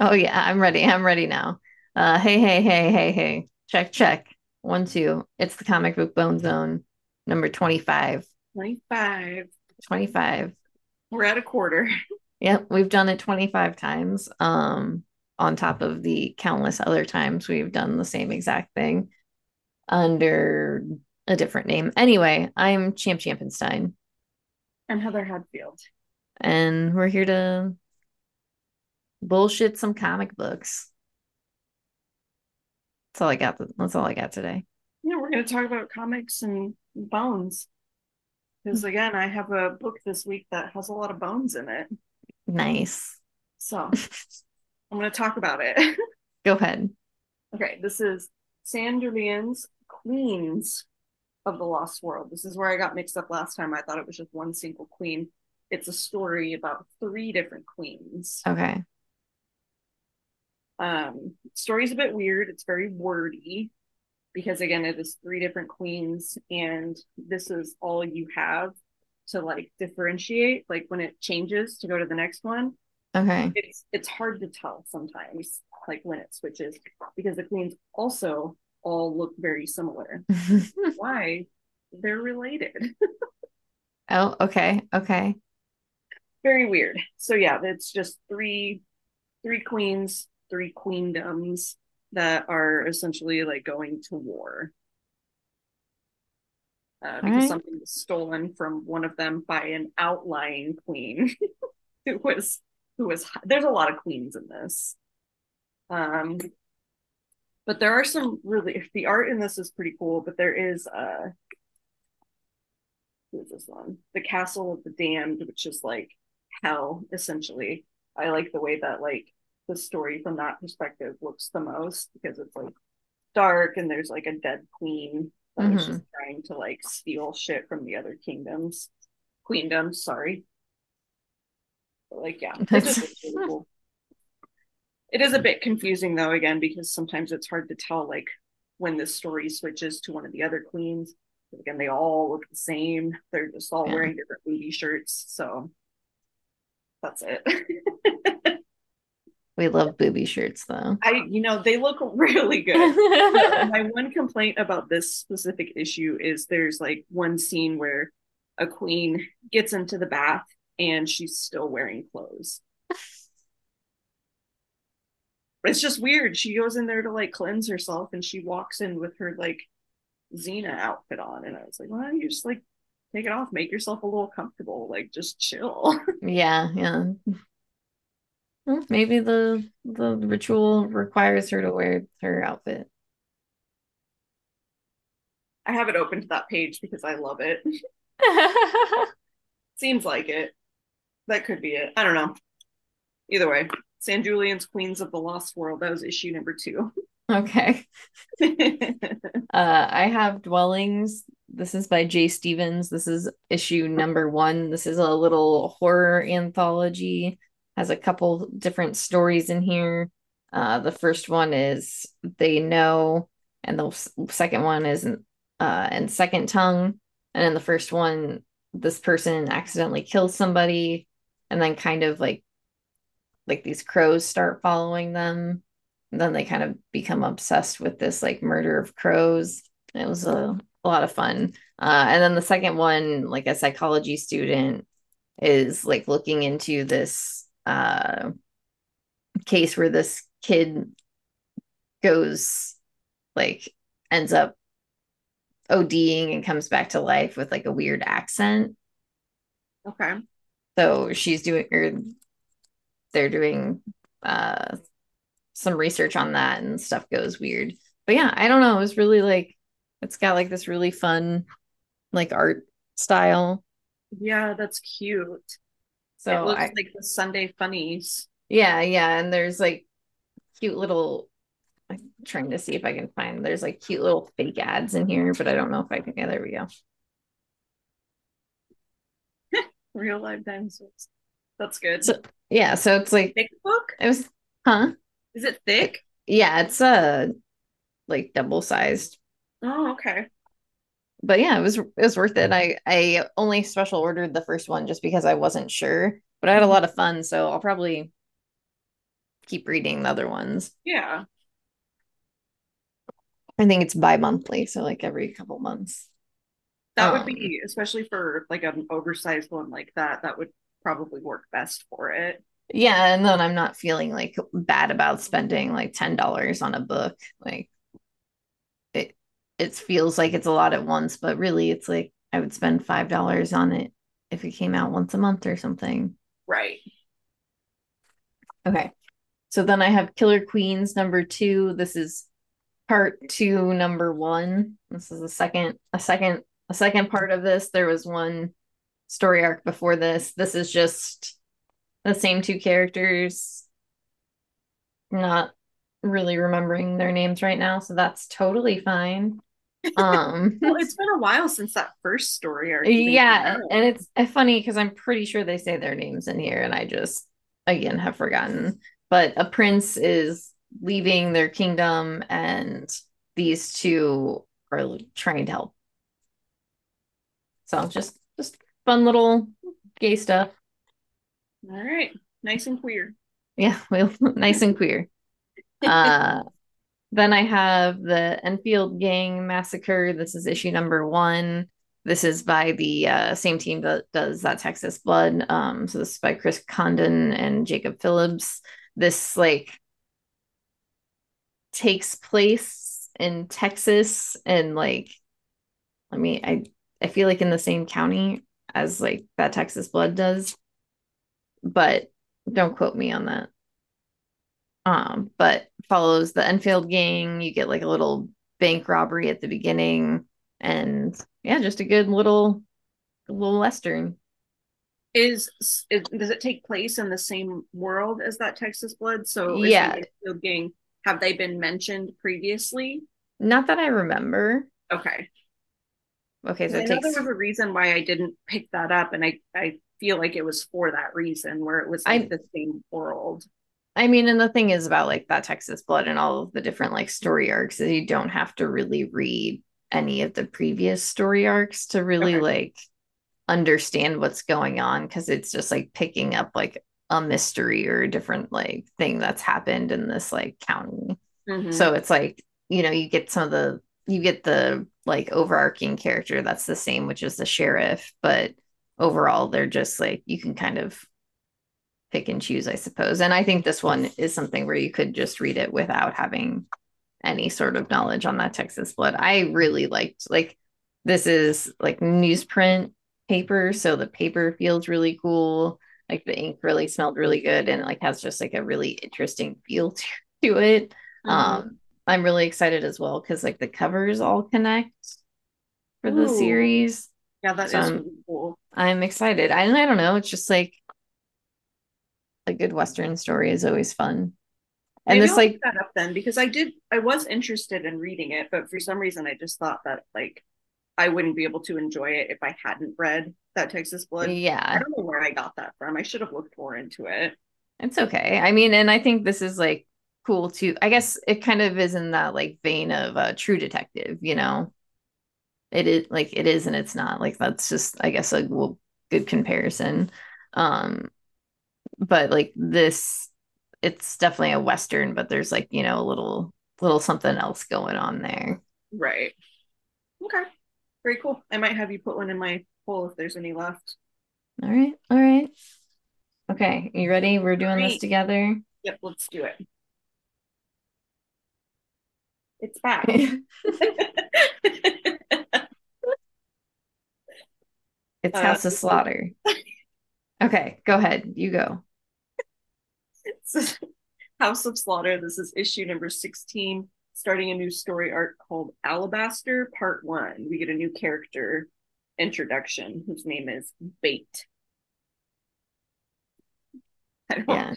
Oh yeah. I'm ready. I'm ready now. Uh hey hey hey hey hey. Check check. One two. It's the comic book bone zone number 25. 25. 25. We're at a quarter. Yep, we've done it 25 times. Um on top of the countless other times we've done the same exact thing under a different name. Anyway, I'm Champ Champenstein And Heather Hadfield. and we're here to bullshit some comic books. That's all I got. That's all I got today. Yeah, we're going to talk about comics and bones. Because again, I have a book this week that has a lot of bones in it. Nice. So I'm going to talk about it. Go ahead. okay, this is Sanjulian's Queens of the Lost World. This is where I got mixed up last time. I thought it was just one single queen. It's a story about three different queens. Okay. Um, story's a bit weird. It's very wordy because again, it is three different queens, and this is all you have to like differentiate. Like when it changes to go to the next one, Okay. it's it's hard to tell sometimes, like when it switches, because the queens also all look very similar. Why? They're related. oh, okay. Okay. very weird. So yeah, it's just three three queens, three queendoms that are essentially like going to war. Uh, because Alright. something was stolen from one of them by an outlying queen who was who was there's a lot of queens in this. Um but there are some really the art in this is pretty cool, but there is uh who is this one? The Castle of the Damned, which is like hell essentially. I like the way that like the story from that perspective looks the most because it's like dark and there's like a dead queen that was mm-hmm. just trying to like steal shit from the other kingdoms, queendoms. Sorry, but like yeah, it just really cool. It is a bit confusing though, again, because sometimes it's hard to tell like when the story switches to one of the other queens. Again, they all look the same. They're just all Yeah. wearing different booty shirts. So that's it. We love booby shirts though. I, you know, they look really good. My one complaint about this specific issue is there's like one scene where a queen gets into the bath and she's still wearing clothes. It's just weird. She goes in there to like cleanse herself and she walks in with her like Xena outfit on. And I was like, why don't you just like take it off, make yourself a little comfortable, like just chill. yeah, yeah. Well, maybe the the ritual requires her to wear her outfit. I have it open to that page because I love it. Seems like it. That could be it. I don't know. Either way, Sanjulian's Queens of the Lost World. That was issue number two. okay. Uh, I have Dwellings. This is by Jay Stephens. This is issue number one. This is a little horror anthology. Has a couple different stories in here. Uh, the first one is They Know, and the second one is uh, and Second Tongue. And in the first one, this person accidentally kills somebody, and then kind of like like these crows start following them and then they kind of become obsessed with this like murder of crows. It was a, a lot of fun. Uh, and then the second one, like a psychology student, is like looking into this uh, case where this kid goes like ends up ODing and comes back to life with like a weird accent. okay. So she's doing or they're doing uh some research on that and stuff goes weird. But yeah, I don't know. It was really like it's got like this really fun like art style. Yeah, that's cute. It So looks I like the Sunday funnies. yeah, yeah, and there's like cute little I'm trying to see if I can find there's like cute little fake ads in here, but I don't know if I can yeah, there we go. Real live dinosaurs. That's good. So yeah, so it's like thick book? it was huh? Is it thick? Yeah, it's uh like double sized Oh, okay. But yeah, it was it was worth it. I I only special ordered the first one just because I wasn't sure, but I had a lot of fun, so I'll probably keep reading the other ones. Yeah. I think it's bi-monthly, so like every couple months. That would be, um, especially for like an oversized one like that, that would probably work best for it. Yeah, and then I'm not feeling like bad about spending like ten dollars on a book. Like it feels like it's a lot at once, but really it's like I would spend five dollars on it if it came out once a month or something. Right. Okay. So then I have Killer Queens number two. This is part two, number one. This is a second, a second, a second part of this. There was one story arc before this. This is just the same two characters. Not really remembering their names right now, so that's totally fine. Um well, it's been a while since that first story arc. Yeah, and it's funny because I'm pretty sure they say their names in here, and I just again have forgotten. But a prince is leaving their kingdom, and these two are trying to help. So just just fun little gay stuff. All right. Nice and queer. Yeah, well, nice and queer. Uh then I have the Enfield Gang Massacre. This is issue number one. This is by the uh, same team that does that Texas Blood. Um, so this is by Chris Condon and Jacob Phillips. This like takes place in Texas and like let me. I I feel like in the same county as like that Texas Blood does. But don't quote me on that. Um, but follows the Enfield gang. You get like a little bank robbery at the beginning, and yeah, just a good little little western. Is, is does it take place in the same world as that Texas Blood? So yeah, Enfield gang have they been mentioned previously? Not that I remember. Okay. Okay, so I know there was a reason why I didn't pick that up, and I I feel like it was for that reason where it was like I, the same world. I mean, and the thing is about like that Texas Blood and all of the different like story arcs is you don't have to really read any of the previous story arcs to really okay. like understand what's going on because it's just like picking up like a mystery or a different like thing that's happened in this like county. Mm-hmm. So it's like, you know, you get some of the you get the like overarching character that's the same, which is the sheriff, but overall they're just like you can kind of pick and choose, I suppose. And I think this one is something where you could just read it without having any sort of knowledge on that Texas blood. I really liked like this is like newsprint paper, so the paper feels really cool. Like the ink really smelled really good and like has just like a really interesting feel to, to it. Mm-hmm. Um I'm really excited as well because like the covers all connect for the series. Yeah, that so is really cool. I'm excited. I I don't know. It's just like a good Western story is always fun. And Maybe this I'll like that up then because I did I was interested in reading it, but for some reason I just thought that like I wouldn't be able to enjoy it if I hadn't read that Texas Blood. Yeah. I don't know where I got that from. I should have looked more into it. It's okay. I mean, and I think this is like cool too. I guess it kind of is in that like vein of a true detective, you know. It is like it is and it's not. Like that's just I guess a well, good comparison. Um but like this it's definitely a western but there's like you know a little little something else going on there. Right. Okay. Very cool. I might have you put one in my poll if there's any left. All right. All right. Okay. You ready? We're doing right. this together. Yep. Let's do it. It's back. It's uh, house of slaughter. Okay. Go ahead. You go House of Slaughter. This is issue number 16, starting a new story arc called Alabaster Part One. We get a new character introduction whose name is Bait. I don't, yeah.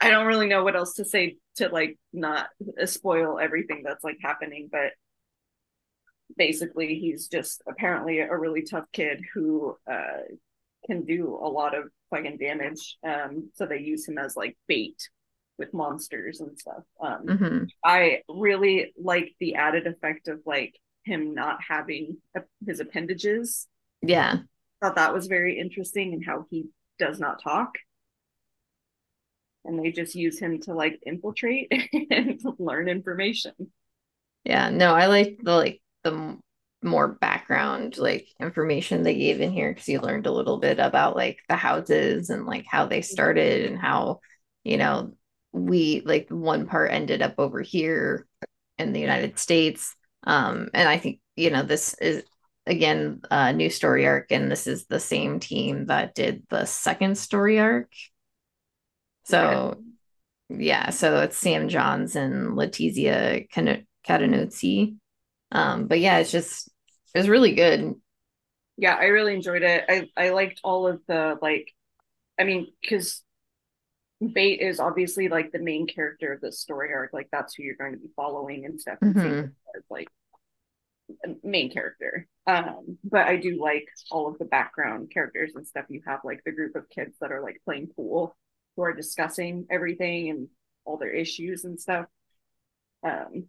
I don't really know what else to say to like not spoil everything that's like happening, but basically he's just apparently a really tough kid who uh, can do a lot of fucking damage. Um, so they use him as like bait with monsters and stuff. Um, mm-hmm. I really like the added effect of like him not having a, his appendages. Yeah, thought that was very interesting and how he does not talk. and they just use him to like infiltrate and learn information. Yeah, no, I like the like the more background like information they gave in here because you learned a little bit about like the houses and like how they started and how you know we like one part ended up over here in the United States. Um and I think you know this is again a new story arc and this is the same team that did the second story arc. So okay. yeah so it's Sam Johns and Letizia Cadonici um, but yeah, it's just it was really good. Yeah, I really enjoyed it. I I liked all of the like, I mean, because Bait is obviously like the main character of the story arc. Like that's who you're going to be following and stuff. Mm-hmm. like main character. Um, but I do like all of the background characters and stuff. You have like the group of kids that are like playing pool, who are discussing everything and all their issues and stuff. Um,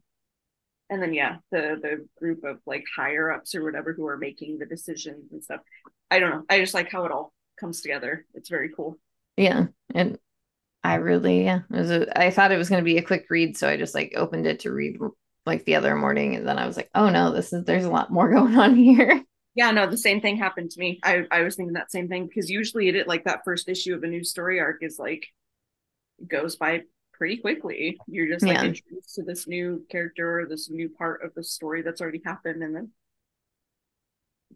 and then yeah the the group of like higher ups or whatever who are making the decisions and stuff. I don't know. I just like how it all comes together. It's very cool. Yeah. And i really yeah it was a, I thought it was going to be a quick read so i just like opened it to read like the other morning and then i was like oh no this is there's a lot more going on here. Yeah no the same thing happened to me. I i was thinking that same thing because usually it like that first issue of a new story arc is like goes by pretty quickly. You're just like yeah. introduced to this new character or this new part of the story that's already happened, and then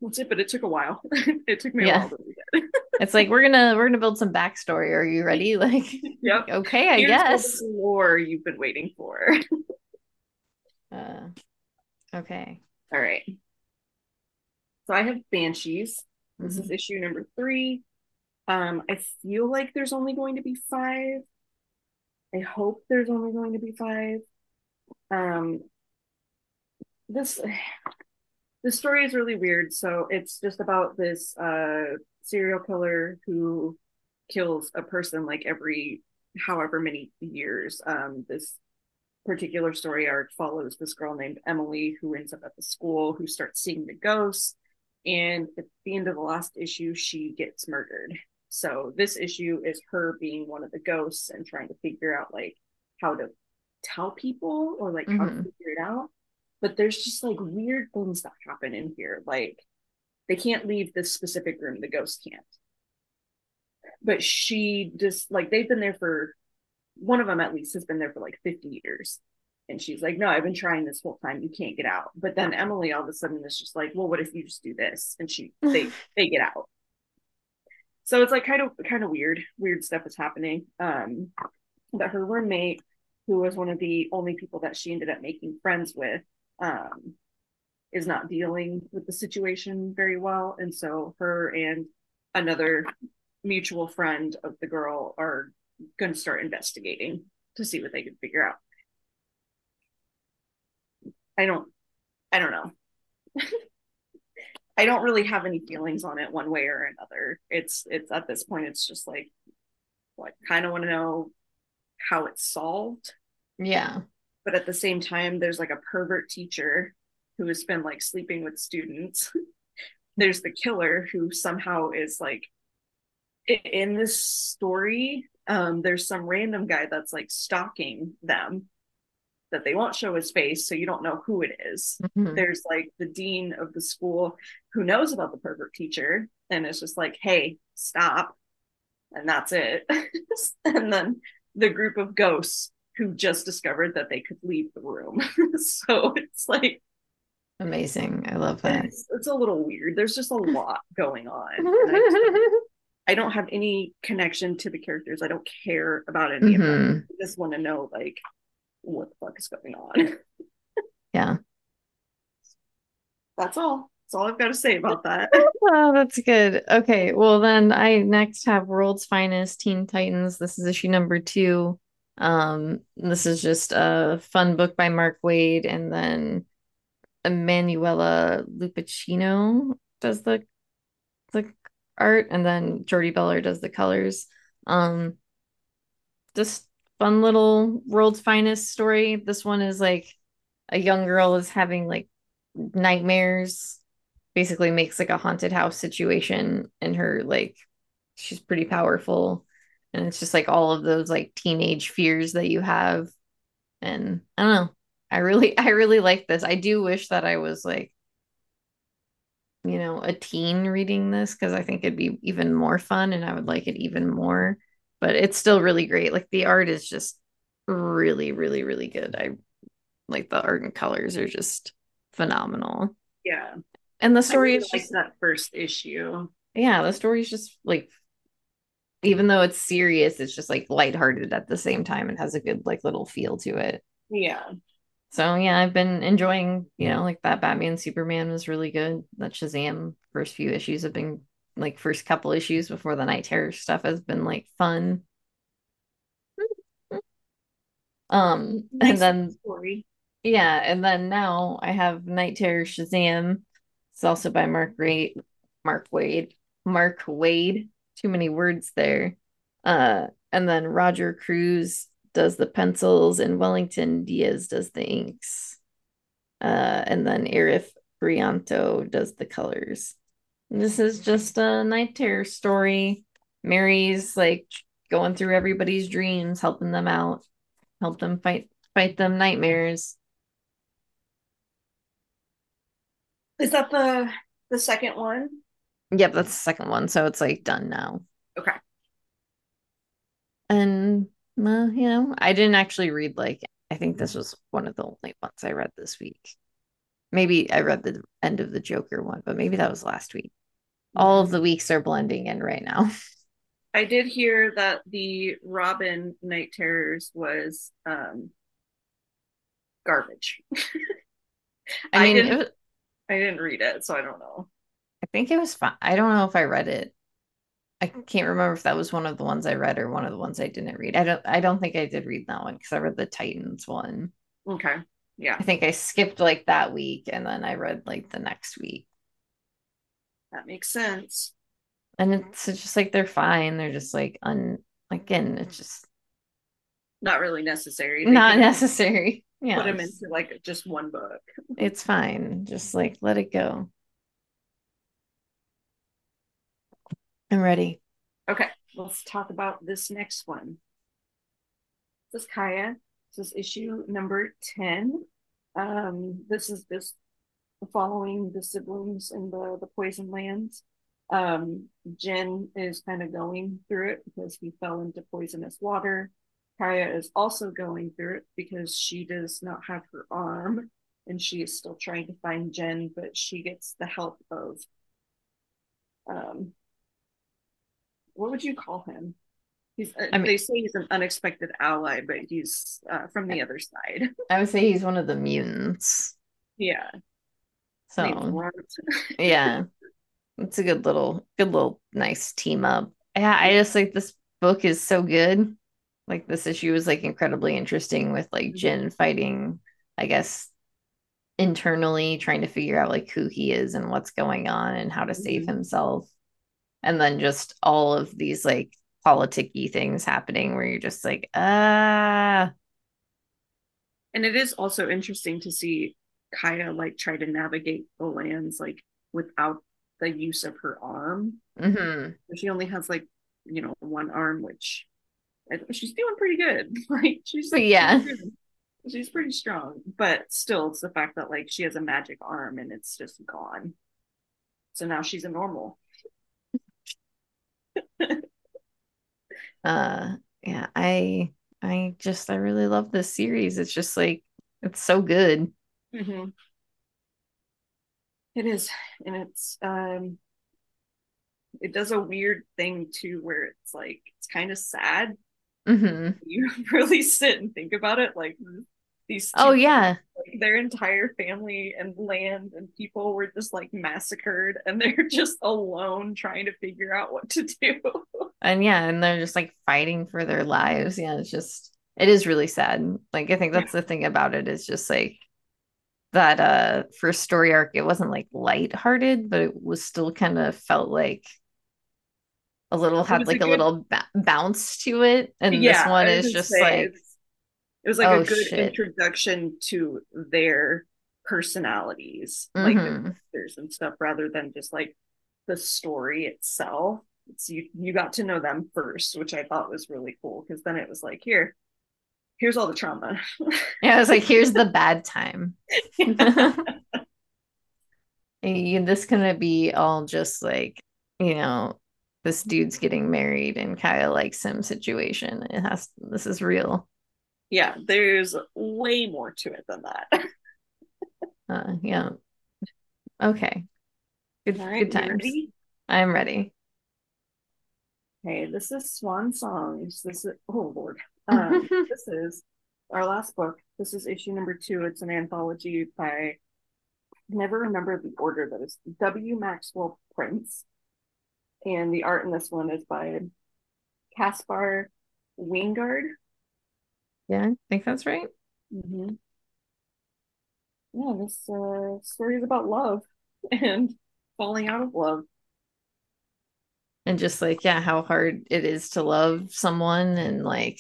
that's it. But it took a while. it took me yeah. a while to read it. it's like we're gonna we're gonna build some backstory. Are you ready? Like, yep. okay, I Here's guess. Lore you've been waiting for. uh, okay. All right. So I have Banshees. This mm-hmm. is issue number three. Um, I feel like there's only going to be five I hope there's only going to be five. Um, this this story is really weird. So it's just about this uh, serial killer who kills a person like every however many years. Um, this particular story arc follows this girl named Emily who ends up at the school who starts seeing the ghosts. And at the end of the last issue, she gets murdered. So this issue is her being one of the ghosts and trying to figure out like how to tell people or like mm-hmm. how to mm-hmm. figure it out. But there's just like weird things that happen in here. Like they can't leave this specific room, the ghost can't. But she just like they've been there for one of them at least has been there for like 50 years. And she's like, No, I've been trying this whole time. You can't get out. But then Emily all of a sudden is just like, Well, what if you just do this? And she they they get out so it's like kind of kind of weird weird stuff is happening. Um that her roommate who was one of the only people that she ended up making friends with um is not dealing with the situation very well. And so her and another mutual friend of the girl are going to start investigating to see what they can figure out. I don't i don't know I don't really have any feelings on it one way or another. It's it's at this point it's just like like kind of want to know how it's solved. Yeah. But at the same time there's like a pervert teacher who has been like sleeping with students. there's the killer who somehow is like in this story um there's some random guy that's like stalking them that they won't show his face, so you don't know who it is. Mm-hmm. There's like the dean of the school who knows about the pervert teacher and it's just like, hey, stop. And that's it. and then the group of ghosts who just discovered that they could leave the room. so it's like amazing. I love that. It's, it's, a little weird. There's just a lot going on. I, don't have any connection to the characters. I don't care about any mm-hmm. of them. Mm-hmm. I just want to know like what the fuck is going on? yeah. That's all. That's all I've got to say about that. oh, that's good. Okay. Well, then I next have World's Finest Teen Titans. This is issue number two. Um, this is just a fun book by Mark Waid, and then Emanuela Lupacchino does the the art, and then Jordie Bellaire does the colors. Um, just fun little world's finest story. This one is like a young girl is having like nightmares, basically makes like a haunted house situation, and her like she's pretty powerful. And it's just like all of those like teenage fears that you have. And I don't know. I really, I really like this. I do wish that I was like, you know, a teen reading this because I think it'd be even more fun and I would like it even more. But it's still really great. Like the art is just really, really, really good. I like the art and colors are just phenomenal. Yeah. And the story really is like just that first issue. yeah, the story is just like even though it's serious, it's just like lighthearted at the same time and has a good like little feel to it. Yeah. So yeah, I've been enjoying, you know, like that Batman Superman was really good. That Shazam first few issues have been like first couple issues before the Night Terror stuff has been like fun. Um Nice and then story. yeah, and then now I have Night Terror Shazam. It's also by Mark Waid, Mark Waid, Mark Waid. Too many words there. Uh and then Roger Cruz does the pencils and Wellington Diaz does the inks. Uh, and then Arif Prianto does the colors. This is just a night terror story. Mary's like going through everybody's dreams, helping them out, help them fight fight them nightmares. Is that the the second one? Yep, that's the second one. So it's like done now. Okay. And well, you know, I didn't actually read like I think this was one of the only ones I read this week. Maybe I read the end of the Joker one, but maybe that was last week. All of the weeks are blending in right now. I did hear that the Robin Night Terrors was um garbage. I I didn't- was, I didn't read it, so I don't know. I think it was fine. I don't know if I read it. I can't remember if that was one of the ones I read or one of the ones I didn't read. I don't I don't think I did read that one because I read the Titans one. Okay. Yeah, I think I skipped like that week and then I read like the next week. That makes sense. And it's just like they're fine. They're just like un again, it's just Not really necessary. They not necessary. Yeah. Put them into like just one book. It's fine. Just like let it go. I'm ready. Okay, let's talk about this next one. This is Kaya. This is issue number 10. Um, this is just following the siblings in the, the poison lands. Um, Jin is kind of going through it because he fell into poisonous water. Kaya is also going through it because she does not have her arm and she is still trying to find Jen, but she gets the help of um what would you call him? He's uh, I mean- they say he's an unexpected ally, but he's uh, from the other side. I would say he's one of the mutants. yeah. So yeah. It's a good little good little nice team up. Yeah i just like this book is so good. Like this issue is like incredibly interesting with like jin fighting i guess internally trying to figure out like who he is and what's going on and how to save Mhm. himself. And then just all of these like politicky things happening where you're just like ah. And it is also interesting to see Kaya like try to navigate the lands like without the use of her arm. mhm. She only has like, you know, one arm, which she's doing pretty good. Like she's yeah. she's. She's pretty strong, but still, it's the fact that like she has a magic arm and it's just gone. So now she's a normal. uh yeah i i just i really love this series it's just like it's so good Mm-hmm. It is, and it's um, it does a weird thing too, where it's like it's kind of sad. hmm You really sit and think about it, like these. oh yeah like, their entire family and land and people were just like massacred, and they're just alone trying to figure out what to do. and yeah and they're just like fighting for their lives yeah it's just it is really sad like i think that's the thing about it is just like that uh first story arc it wasn't like lighthearted but it was still kind of felt like a little had like a good- little ba- bounce to it and this one is just say, like it was like oh, a good shit. introduction to their personalities, like the mhm. characters and stuff, rather than just like the story itself. it's you you got to know them first, which I thought was really cool because then it was like, here, here's all the trauma. yeah, I was like, here's the bad time. this gonna be all just like, you know, this dude's getting married and Kaya likes him situation. It has this is real. Yeah, there's way more to it than that. uh, yeah. Okay. Good, right, good times. Ready? I'm ready. Okay, this is Swan Songs. This is oh lord. Um, this is our last book. This is issue number two. It's an anthology by never remember the order, that is W. Maxwell Prince. And the art in this one is by Caspar Wijngaard. Yeah, I think that's right. Mm-hmm. Yeah, this uh, story is about love and falling out of love. And just like, yeah, how hard it is to love someone and like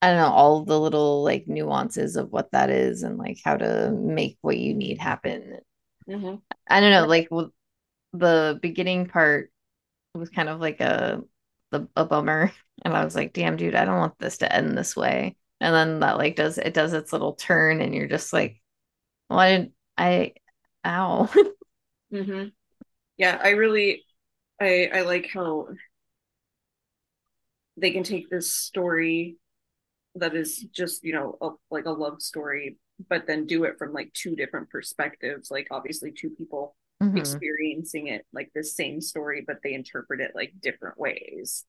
I don't know, all the little like nuances of what that is and like how to make what you need happen. Mm-hmm. I don't know, like the beginning part was kind of like a the, a bummer, and I was like, "Damn, dude, I don't want this to end this way." And then that like does it does its little turn, and you're just like, "Well, I didn't, I, ow." mm-hmm. Yeah, I really, I I like how they can take this story that is just you know a, like a love story but then do it from like two different perspectives like obviously two people mm-hmm. experiencing it like the same story but they interpret it like different ways.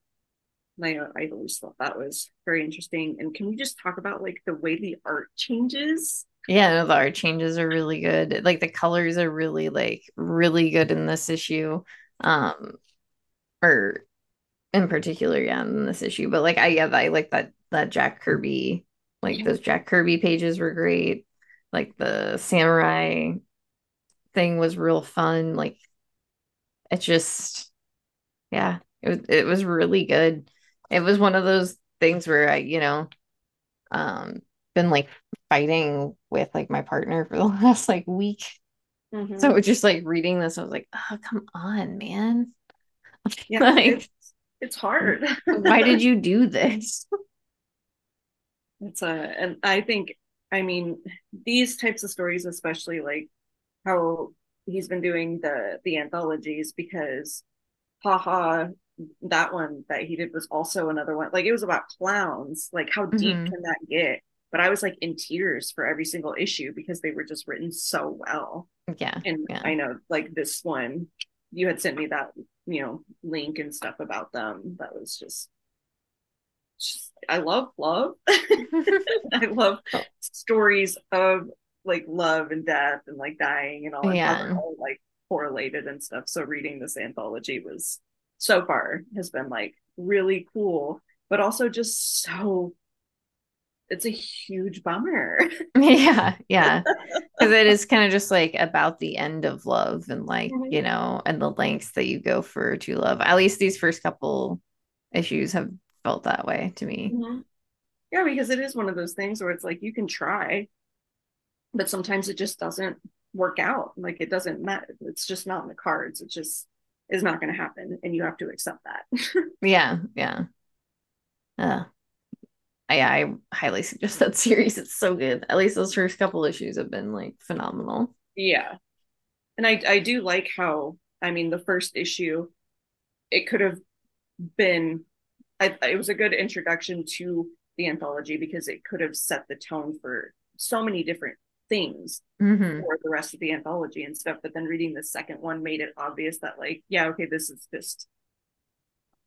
I, I always thought that was very interesting. And can we just talk about like the way the art changes? Yeah no, the art changes are really good. Like the colors are really like really good in this issue. Um or in particular yeah in this issue but like i yeah i like that that Jack Kirby, like those Jack Kirby pages were great. Like the samurai thing was real fun. Like it just, yeah, it was, it was really good. It was one of those things where I, you know, um, been like fighting with like my partner for the last like week. Mm-hmm. So just like reading this, I was like, oh, come on, man. Yeah, like, it's, hard. why did you do this? It's a, and I think, I mean, these types of stories, especially like how he's been doing the the anthologies, because haha, that one that he did was also another one. Like it was about clowns. Like how deep mm-hmm. can that get? But I was like in tears for every single issue because they were just written so well. Yeah. And yeah. I know like this one, you had sent me that, you know, link and stuff about them. That was just just, I love love. I love stories of like love and death and like dying and all, yeah. all like correlated and stuff. So reading this anthology was so far has been like really cool, but also just so it's a huge bummer. yeah, yeah. Because it is kind of just like about the end of love and like, mm-hmm. you know, and the lengths that you go for to love. At least these first couple issues have felt that way to me. Mm-hmm. Yeah, because it is one of those things where it's like you can try, but sometimes it just doesn't work out. Like it doesn't matter. It's just not in the cards. It just is not going to happen, and you have to accept that. yeah, yeah. Uh, I, I highly suggest that series. It's so good. At least those first couple issues have been like phenomenal. Yeah, and I I do like how I mean the first issue, it could have been I, it was a good introduction to the anthology because it could have set the tone for so many different things mm-hmm. for the rest of the anthology and stuff. But then reading the second one made it obvious that, like, yeah, okay, this is just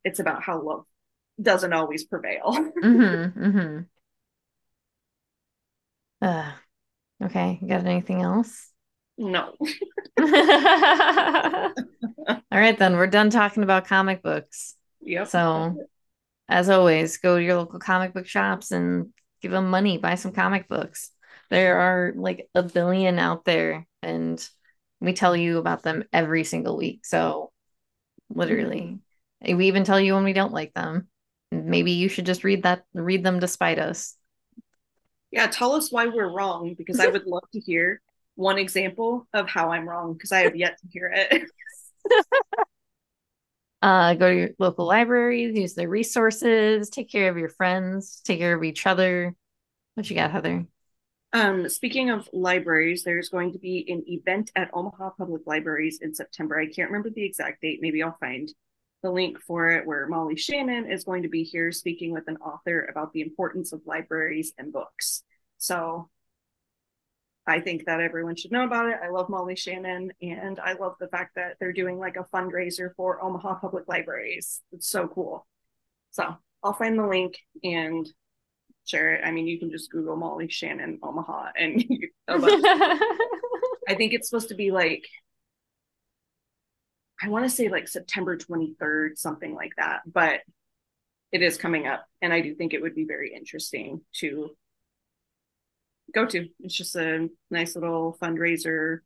it's about how love doesn't always prevail. mm-hmm, mm-hmm. Uh, okay, got anything else? No. All right, then we're done talking about comic books. Yep. So as always, go to your local comic book shops and give them money, buy some comic books. There are like a billion out there, and we tell you about them every single week. So, literally, we even tell you when we don't like them. Maybe you should just read that, read them despite us. Yeah, tell us why we're wrong because I would love to hear one example of how I'm wrong because I have yet to hear it. Uh, go to your local libraries, use their resources, take care of your friends, take care of each other. What you got, Heather? Um, speaking of libraries, there's going to be an event at Omaha Public Libraries in September. I can't remember the exact date. Maybe I'll find the link for it where Molly Shannon is going to be here speaking with an author about the importance of libraries and books. So I think that everyone should know about it. I love Molly Shannon and I love the fact that they're doing like a fundraiser for Omaha Public Libraries. It's so cool. So I'll find the link and share it. I mean, you can just Google Molly Shannon Omaha and I think it's supposed to be like I want to say like September 23rd, something like that, but it is coming up and I do think it would be very interesting to go to. It's just a nice little fundraiser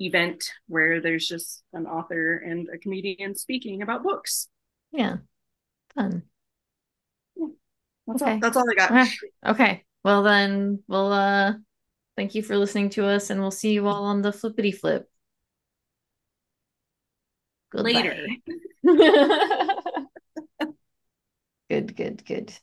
event where there's just an author and a comedian speaking about books. Yeah. Fun. Yeah. That's okay. all that's all I got. Okay. Well then we'll uh thank you for listening to us and we'll see you all on the flippity flip. Goodbye. Later. good, good, good.